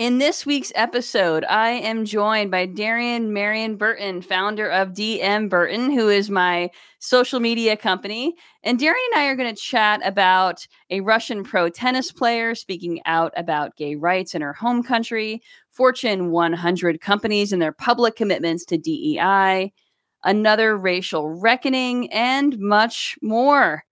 In this week's episode, I am joined by Darian Marion Burton, founder of DM Burton, who is my social media company. And Darian and I are going to chat about a Russian pro tennis player speaking out about gay rights in her home country, Fortune 100 companies and their public commitments to DEI, another racial reckoning, and much more.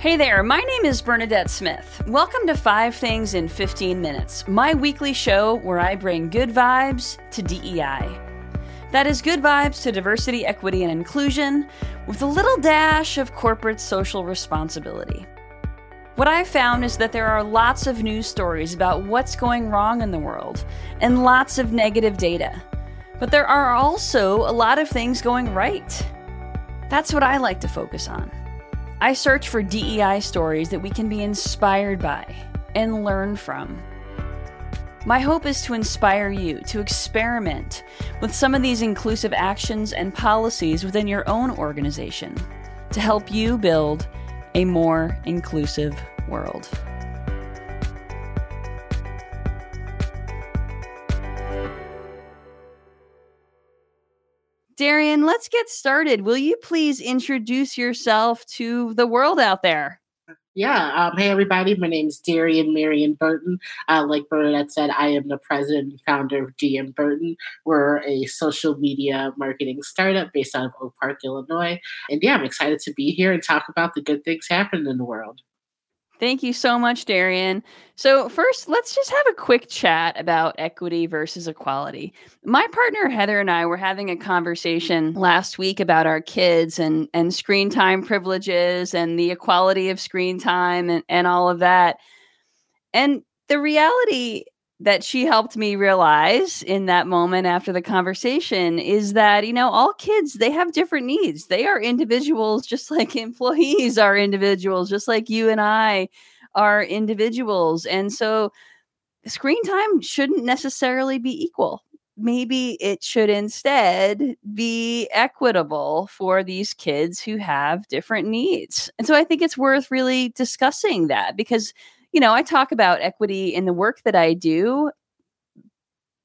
Hey there, my name is Bernadette Smith. Welcome to Five Things in 15 Minutes, my weekly show where I bring good vibes to DEI. That is good vibes to diversity, equity, and inclusion with a little dash of corporate social responsibility. What I've found is that there are lots of news stories about what's going wrong in the world and lots of negative data. But there are also a lot of things going right. That's what I like to focus on. I search for DEI stories that we can be inspired by and learn from. My hope is to inspire you to experiment with some of these inclusive actions and policies within your own organization to help you build a more inclusive world. Darian, let's get started. Will you please introduce yourself to the world out there? Yeah. Um, hey, everybody. My name is Darian Marion Burton. Uh, like Bernadette said, I am the president and founder of DM Burton. We're a social media marketing startup based out of Oak Park, Illinois. And yeah, I'm excited to be here and talk about the good things happening in the world. Thank you so much, Darian. So, first, let's just have a quick chat about equity versus equality. My partner Heather and I were having a conversation last week about our kids and, and screen time privileges and the equality of screen time and, and all of that. And the reality that she helped me realize in that moment after the conversation is that you know all kids they have different needs. They are individuals just like employees are individuals just like you and i are individuals. And so screen time shouldn't necessarily be equal. Maybe it should instead be equitable for these kids who have different needs. And so i think it's worth really discussing that because you know, I talk about equity in the work that I do.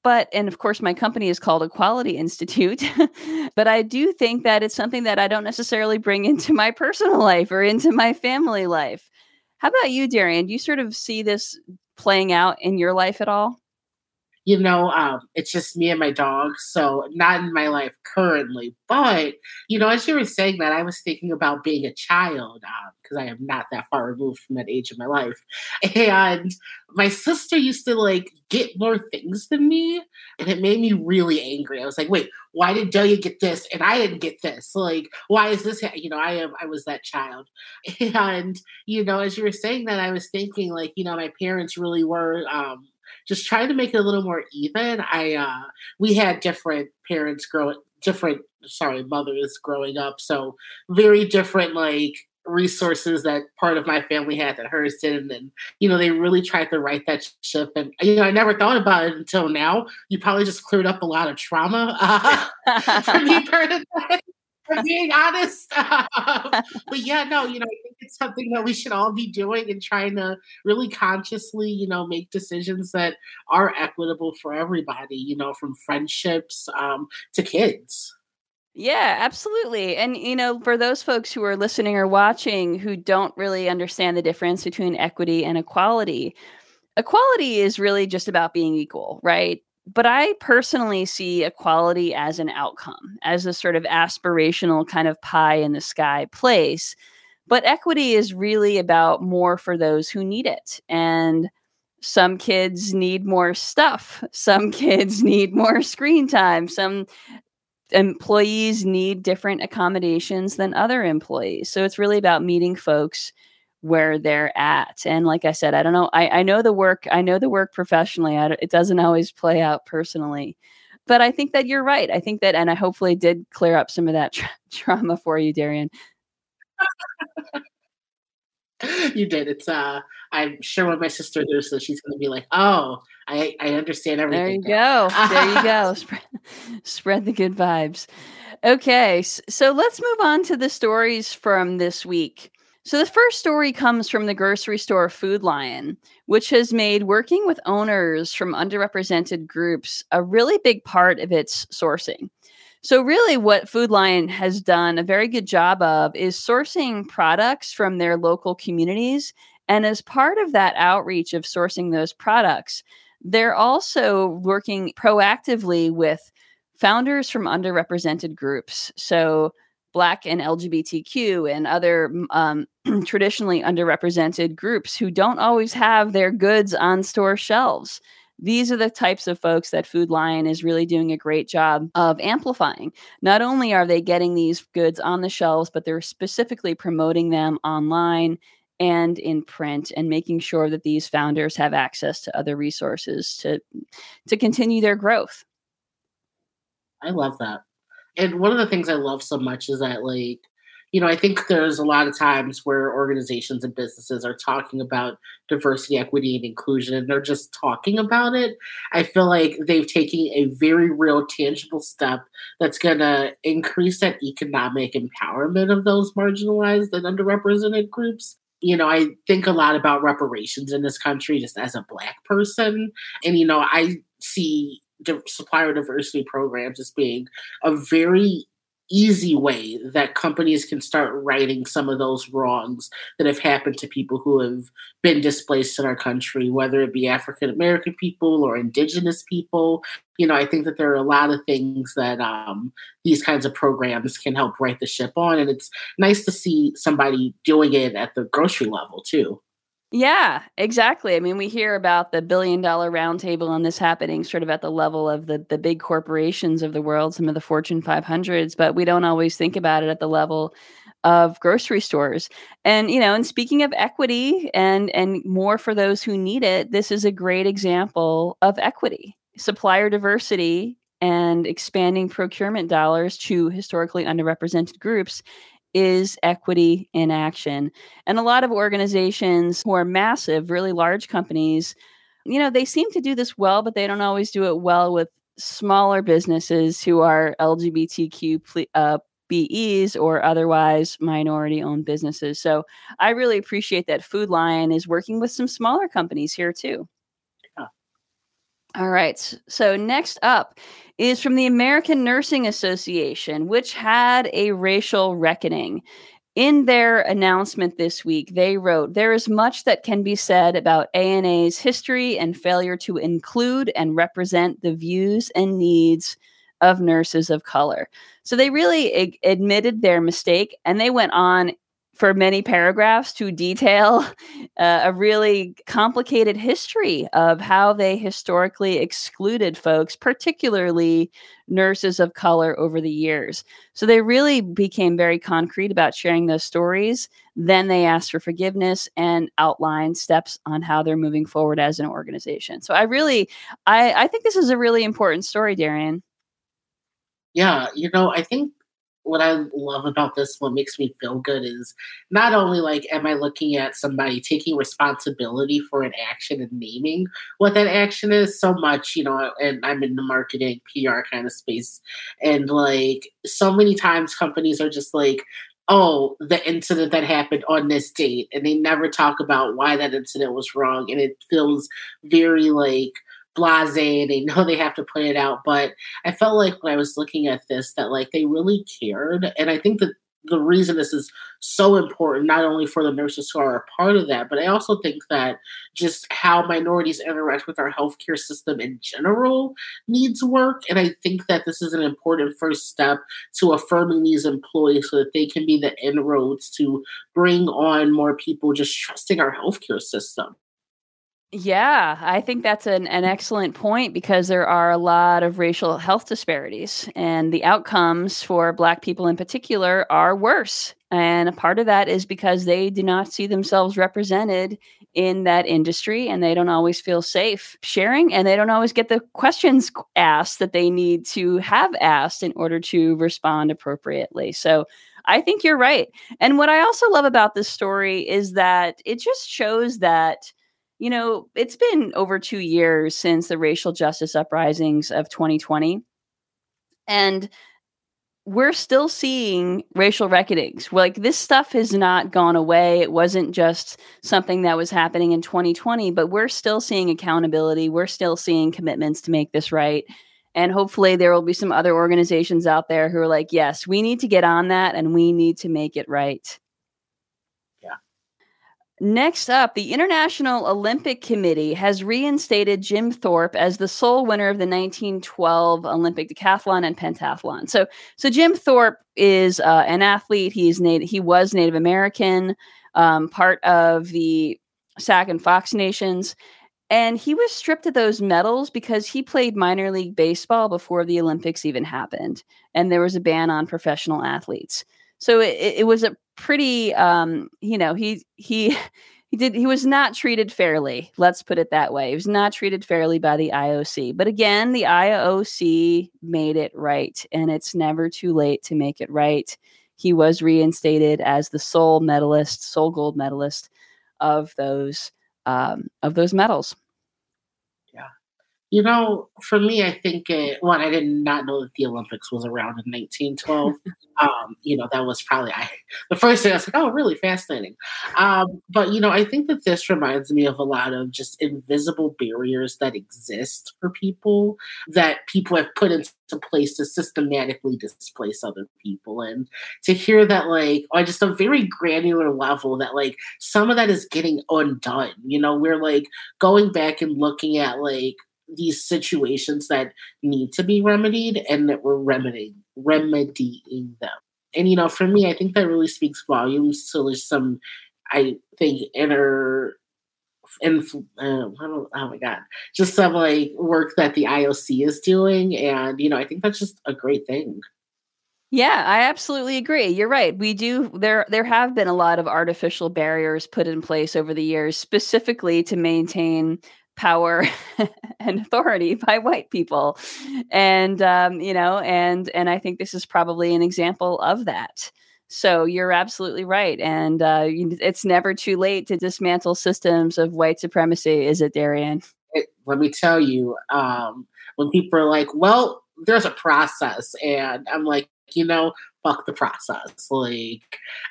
But, and of course, my company is called Equality Institute. but I do think that it's something that I don't necessarily bring into my personal life or into my family life. How about you, Darian? Do you sort of see this playing out in your life at all? You know, um, it's just me and my dog. So not in my life currently. But, you know, as you were saying that, I was thinking about being a child because um, I am not that far removed from that age of my life. And my sister used to like get more things than me. And it made me really angry. I was like, wait, why did Delia get this and I didn't get this? Like, why is this? You know, I am, I was that child. And, you know, as you were saying that, I was thinking like, you know, my parents really were, um, just trying to make it a little more even. I uh, we had different parents growing, different sorry mothers growing up, so very different like resources that part of my family had that hers didn't and you know they really tried to right that ship and you know i never thought about it until now you probably just cleared up a lot of trauma uh, for me for being honest. but yeah, no, you know, I think it's something that we should all be doing and trying to really consciously, you know, make decisions that are equitable for everybody, you know, from friendships um, to kids. Yeah, absolutely. And, you know, for those folks who are listening or watching who don't really understand the difference between equity and equality, equality is really just about being equal, right? But I personally see equality as an outcome, as a sort of aspirational kind of pie in the sky place. But equity is really about more for those who need it. And some kids need more stuff, some kids need more screen time, some employees need different accommodations than other employees. So it's really about meeting folks where they're at. And like I said, I don't know. I, I know the work. I know the work professionally. I, it doesn't always play out personally, but I think that you're right. I think that, and I hopefully did clear up some of that tra- trauma for you, Darian. you did. It's uh I'm sure when my sister does this, she's gonna be like, Oh, I, I understand everything. There you now. go. there you go. Spread, spread the good vibes. Okay, so let's move on to the stories from this week. So, the first story comes from the grocery store Food Lion, which has made working with owners from underrepresented groups a really big part of its sourcing. So, really, what Food Lion has done a very good job of is sourcing products from their local communities. And as part of that outreach of sourcing those products, they're also working proactively with founders from underrepresented groups. So, Black and LGBTQ and other um, traditionally underrepresented groups who don't always have their goods on store shelves these are the types of folks that Food Lion is really doing a great job of amplifying. Not only are they getting these goods on the shelves, but they're specifically promoting them online and in print and making sure that these founders have access to other resources to to continue their growth. I love that. And one of the things I love so much is that like you know, I think there's a lot of times where organizations and businesses are talking about diversity, equity, and inclusion, and they're just talking about it. I feel like they've taken a very real, tangible step that's going to increase that economic empowerment of those marginalized and underrepresented groups you know, I think a lot about reparations in this country just as a Black person. And, you know, I see supplier diversity programs as being a very easy way that companies can start righting some of those wrongs that have happened to people who have been displaced in our country, whether it be African American people or Indigenous people. You know, I think that there are a lot of things that um, these kinds of programs can help right the ship on. And it's nice to see somebody doing it at the grocery level, too. Yeah, exactly. I mean, we hear about the billion dollar roundtable and this happening sort of at the level of the the big corporations of the world, some of the Fortune 500s, but we don't always think about it at the level of grocery stores. And you know, and speaking of equity and and more for those who need it, this is a great example of equity. Supplier diversity and expanding procurement dollars to historically underrepresented groups is equity in action. And a lot of organizations who are massive, really large companies, you know, they seem to do this well, but they don't always do it well with smaller businesses who are LGBTQ uh, BEs or otherwise minority owned businesses. So I really appreciate that Food Lion is working with some smaller companies here too. All right. So next up is from the American Nursing Association, which had a racial reckoning. In their announcement this week, they wrote, There is much that can be said about ANA's history and failure to include and represent the views and needs of nurses of color. So they really ag- admitted their mistake and they went on for many paragraphs to detail uh, a really complicated history of how they historically excluded folks, particularly nurses of color, over the years. So they really became very concrete about sharing those stories. Then they asked for forgiveness and outlined steps on how they're moving forward as an organization. So I really, I, I think this is a really important story, Darian. Yeah, you know, I think what I love about this, what makes me feel good is not only like am I looking at somebody taking responsibility for an action and naming what that action is so much, you know, and I'm in the marketing PR kind of space. And like so many times companies are just like, oh, the incident that happened on this date, and they never talk about why that incident was wrong. And it feels very like blase and they know they have to put it out but i felt like when i was looking at this that like they really cared and i think that the reason this is so important not only for the nurses who are a part of that but i also think that just how minorities interact with our healthcare system in general needs work and i think that this is an important first step to affirming these employees so that they can be the inroads to bring on more people just trusting our healthcare system yeah, I think that's an, an excellent point because there are a lot of racial health disparities, and the outcomes for Black people in particular are worse. And a part of that is because they do not see themselves represented in that industry and they don't always feel safe sharing and they don't always get the questions asked that they need to have asked in order to respond appropriately. So I think you're right. And what I also love about this story is that it just shows that you know, it's been over two years since the racial justice uprisings of 2020. And we're still seeing racial reckonings. Like this stuff has not gone away. It wasn't just something that was happening in 2020, but we're still seeing accountability. We're still seeing commitments to make this right. And hopefully, there will be some other organizations out there who are like, yes, we need to get on that and we need to make it right. Next up, the International Olympic Committee has reinstated Jim Thorpe as the sole winner of the 1912 Olympic decathlon and pentathlon. So, so Jim Thorpe is uh, an athlete. He's native. He was Native American, um, part of the Sac and Fox Nations, and he was stripped of those medals because he played minor league baseball before the Olympics even happened, and there was a ban on professional athletes. So it, it was a pretty um you know he he he did he was not treated fairly let's put it that way. He was not treated fairly by the ioc but again the ioc made it right and it's never too late to make it right. He was reinstated as the sole medalist sole gold medalist of those um, of those medals you know, for me, I think it, one, I did not know that the Olympics was around in 1912. um, you know, that was probably I, the first thing I was like, oh, really fascinating. Um, but you know, I think that this reminds me of a lot of just invisible barriers that exist for people that people have put into place to systematically displace other people, and to hear that, like, on just a very granular level, that like some of that is getting undone. You know, we're like going back and looking at like these situations that need to be remedied and that we're remedying remedying them. And you know, for me, I think that really speaks volumes to there's some, I think, inner and uh, oh my god, just some like work that the IOC is doing, and you know, I think that's just a great thing. Yeah, I absolutely agree. You're right. We do there there have been a lot of artificial barriers put in place over the years specifically to maintain power and authority by white people. And um, you know and and i think this is probably an example of that. So you're absolutely right and uh, it's never too late to dismantle systems of white supremacy is it darian? It, let me tell you um, when people are like well there's a process and i'm like you know fuck the process like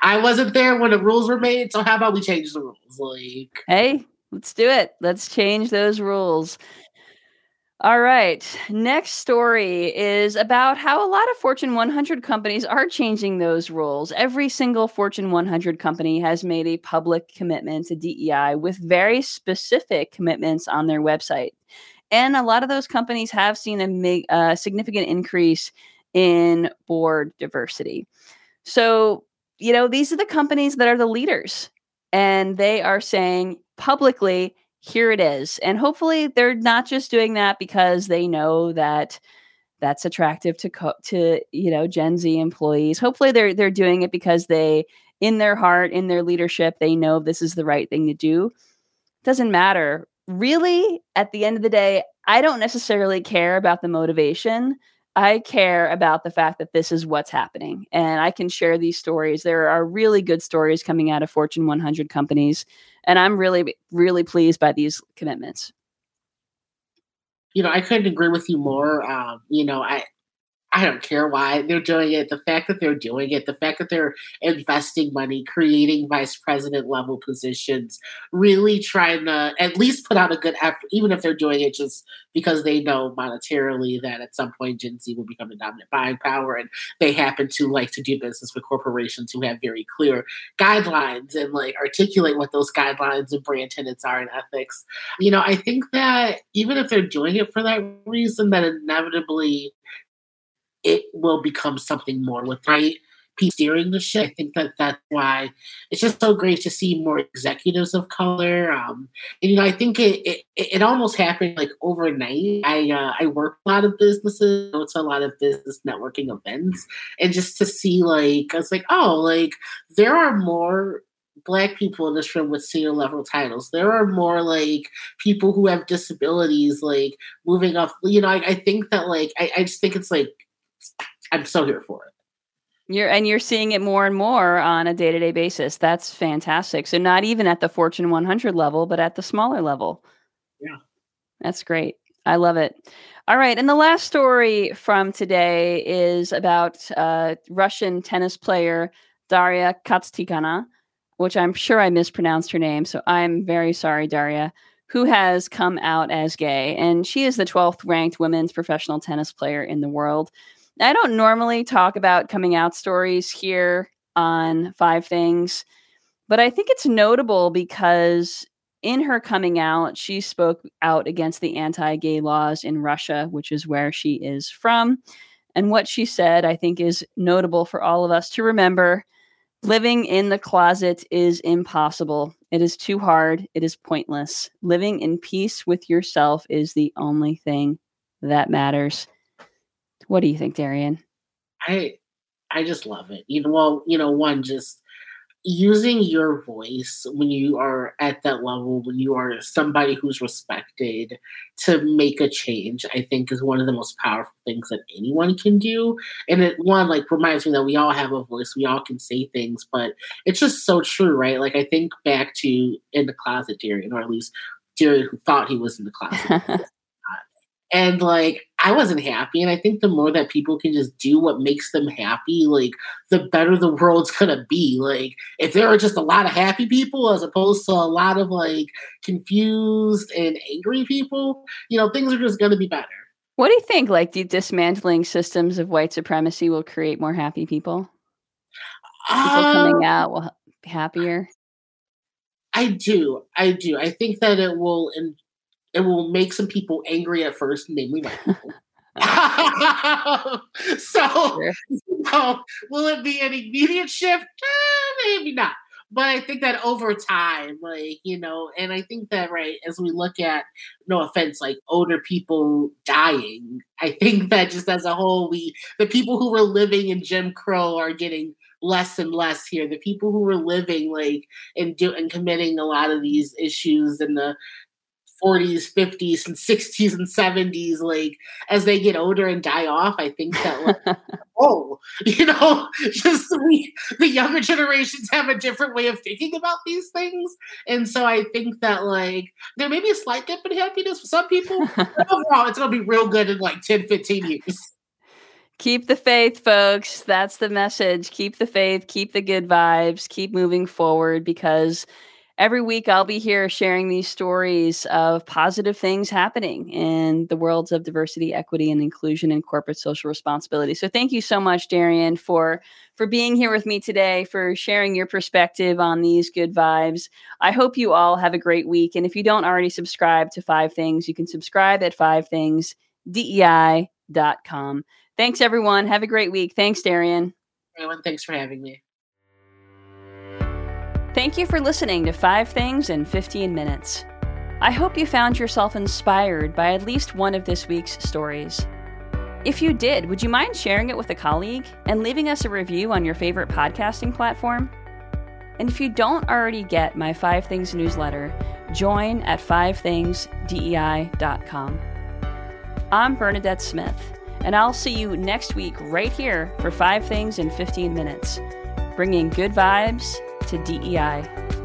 i wasn't there when the rules were made so how about we change the rules? Like hey Let's do it. Let's change those rules. All right. Next story is about how a lot of Fortune 100 companies are changing those rules. Every single Fortune 100 company has made a public commitment to DEI with very specific commitments on their website. And a lot of those companies have seen a, a uh, significant increase in board diversity. So, you know, these are the companies that are the leaders and they are saying publicly, here it is. And hopefully they're not just doing that because they know that that's attractive to co- to you know Gen Z employees. Hopefully they're they're doing it because they in their heart, in their leadership, they know this is the right thing to do. Doesn't matter. Really, at the end of the day, I don't necessarily care about the motivation. I care about the fact that this is what's happening and I can share these stories. There are really good stories coming out of Fortune 100 companies, and I'm really, really pleased by these commitments. You know, I couldn't agree with you more. Um, you know, I I don't care why they're doing it. The fact that they're doing it, the fact that they're investing money, creating vice president level positions, really trying to at least put out a good effort, even if they're doing it just because they know monetarily that at some point Gen Z will become the dominant buying power. And they happen to like to do business with corporations who have very clear guidelines and like articulate what those guidelines and brand tenets are and ethics. You know, I think that even if they're doing it for that reason, that inevitably it will become something more with right people steering the ship. I think that that's why it's just so great to see more executives of color. Um, and you know, I think it, it it almost happened like overnight. I uh, I work a lot of businesses, go to a lot of business networking events, and just to see like I was like, oh, like there are more black people in this room with senior level titles. There are more like people who have disabilities, like moving up. You know, I, I think that like I, I just think it's like I'm so here for it. You're and you're seeing it more and more on a day-to-day basis. That's fantastic. So not even at the Fortune 100 level, but at the smaller level. Yeah. That's great. I love it. All right. And the last story from today is about uh, Russian tennis player Daria Kasatkina, which I'm sure I mispronounced her name. So I'm very sorry, Daria, who has come out as gay. And she is the 12th ranked women's professional tennis player in the world. I don't normally talk about coming out stories here on Five Things, but I think it's notable because in her coming out, she spoke out against the anti gay laws in Russia, which is where she is from. And what she said, I think, is notable for all of us to remember. Living in the closet is impossible. It is too hard. It is pointless. Living in peace with yourself is the only thing that matters. What do you think, Darian? I I just love it. You know, well, you know, one just using your voice when you are at that level, when you are somebody who's respected to make a change, I think is one of the most powerful things that anyone can do. And it one like reminds me that we all have a voice, we all can say things, but it's just so true, right? Like I think back to in the closet Darian, or at least Darian who thought he was in the closet. and like I wasn't happy. And I think the more that people can just do what makes them happy, like the better the world's gonna be. Like if there are just a lot of happy people as opposed to a lot of like confused and angry people, you know, things are just gonna be better. What do you think? Like the dismantling systems of white supremacy will create more happy people? People coming um out will be happier. I do. I do. I think that it will in, it will make some people angry at first, namely white people. so, sure. you will it be an immediate shift? Eh, maybe not. But I think that over time, like, you know, and I think that, right, as we look at, no offense, like older people dying, I think that just as a whole, we, the people who were living in Jim Crow are getting less and less here. The people who were living like and do and committing a lot of these issues and the 40s, 50s, and 60s and 70s, like as they get older and die off, I think that like, oh, you know, just we, the younger generations have a different way of thinking about these things. And so I think that like there may be a slight dip in happiness for some people. overall, it's gonna be real good in like 10, 15 years. Keep the faith, folks. That's the message. Keep the faith, keep the good vibes, keep moving forward because every week I'll be here sharing these stories of positive things happening in the worlds of diversity, equity, and inclusion and corporate social responsibility. So thank you so much, Darian, for for being here with me today, for sharing your perspective on these good vibes. I hope you all have a great week. And if you don't already subscribe to Five Things, you can subscribe at five things DEI.com. Thanks, everyone. Have a great week. Thanks, Darian. Everyone, thanks for having me. Thank you for listening to Five Things in 15 Minutes. I hope you found yourself inspired by at least one of this week's stories. If you did, would you mind sharing it with a colleague and leaving us a review on your favorite podcasting platform? And if you don't already get my Five Things newsletter, join at fivethingsdei.com. I'm Bernadette Smith, and I'll see you next week right here for Five Things in 15 Minutes, bringing good vibes to DEI.